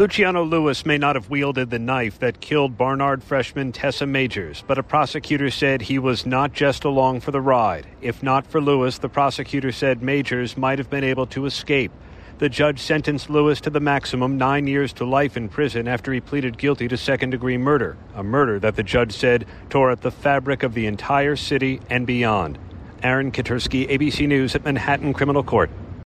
Luciano Lewis may not have wielded the knife that killed Barnard freshman Tessa Majors, but a prosecutor said he was not just along for the ride. If not for Lewis, the prosecutor said Majors might have been able to escape. The judge sentenced Lewis to the maximum nine years to life in prison after he pleaded guilty to second degree murder, a murder that the judge said tore at the fabric of the entire city and beyond. Aaron Katersky, ABC News at Manhattan Criminal Court.